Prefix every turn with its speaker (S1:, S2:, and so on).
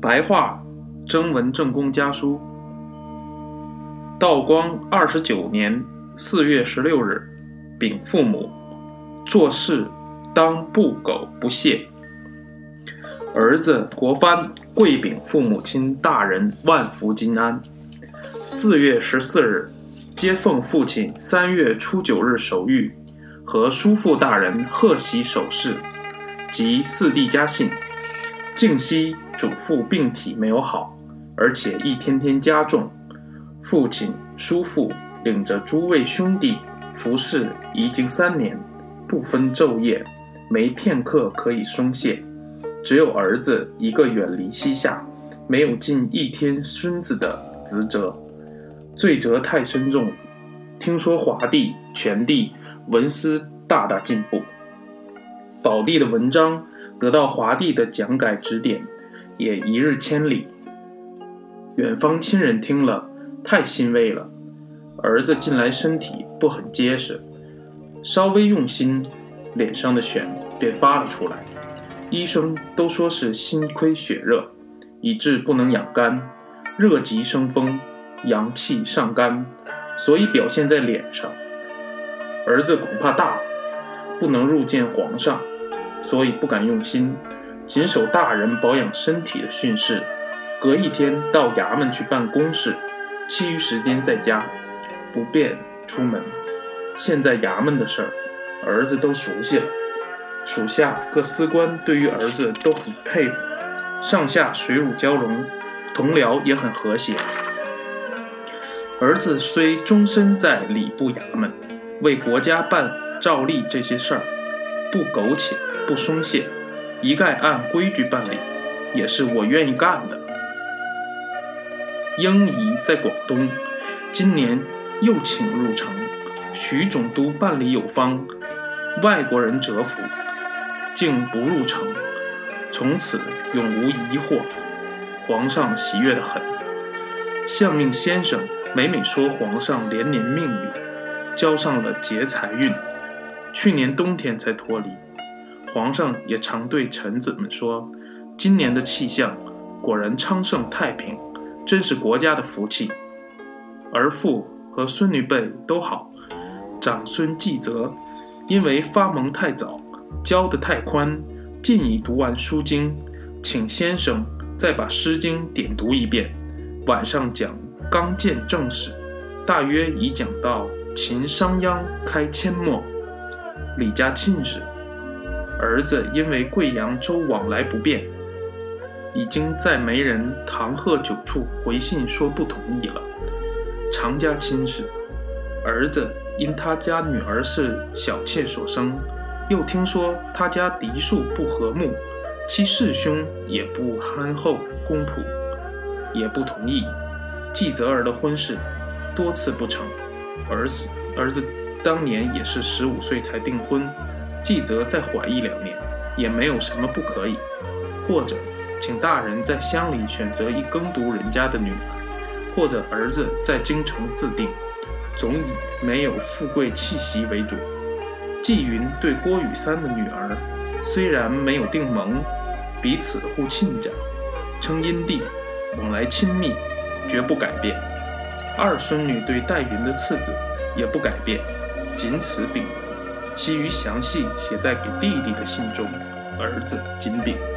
S1: 白话征文正公家书。道光二十九年四月十六日，禀父母：做事当不苟不懈。儿子国藩跪禀父母亲大人万福金安。四月十四日，接奉父亲三月初九日手谕和叔父大人贺喜手势及四弟家信。静熙祖父病体没有好，而且一天天加重。父亲、叔父领着诸位兄弟服侍已经三年，不分昼夜，没片刻可以松懈。只有儿子一个远离膝下，没有尽一天孙子的职责，罪责太深重。听说华帝、全帝文思大大进步，宝帝的文章。得到华帝的讲改指点，也一日千里。远方亲人听了，太欣慰了。儿子近来身体不很结实，稍微用心，脸上的癣便发了出来。医生都说是心亏血热，以致不能养肝，热极生风，阳气上肝，所以表现在脸上。儿子恐怕大，不能入见皇上。所以不敢用心，谨守大人保养身体的训示，隔一天到衙门去办公事，其余时间在家，不便出门。现在衙门的事儿，儿子都熟悉了，属下各司官对于儿子都很佩服，上下水乳交融，同僚也很和谐。儿子虽终身在礼部衙门，为国家办照例这些事儿，不苟且。不松懈，一概按规矩办理，也是我愿意干的。英仪在广东，今年又请入城。徐总督办理有方，外国人折服，竟不入城，从此永无疑惑。皇上喜悦得很。相命先生每每说皇上连年命运，交上了劫财运，去年冬天才脱离。皇上也常对臣子们说：“今年的气象果然昌盛太平，真是国家的福气。”儿父和孙女辈都好，长孙继泽因为发蒙太早，教得太宽，尽已读完书经，请先生再把《诗经》点读一遍。晚上讲刚健正史，大约已讲到秦商鞅开阡陌，李家庆事。儿子因为贵阳州往来不便，已经在媒人唐贺九处回信说不同意了。常家亲事，儿子因他家女儿是小妾所生，又听说他家嫡庶不和睦，其世兄也不憨厚公朴，也不同意。继泽儿的婚事多次不成，儿子儿子当年也是十五岁才订婚。季则再缓一两年，也没有什么不可以。或者，请大人在乡里选择一耕读人家的女儿，或者儿子在京城自定，总以没有富贵气息为主。纪云对郭雨三的女儿，虽然没有定盟，彼此互亲家，称姻弟，往来亲密，绝不改变。二孙女对戴云的次子，也不改变，仅此禀。其余详细写在给弟弟的信中。儿子金饼。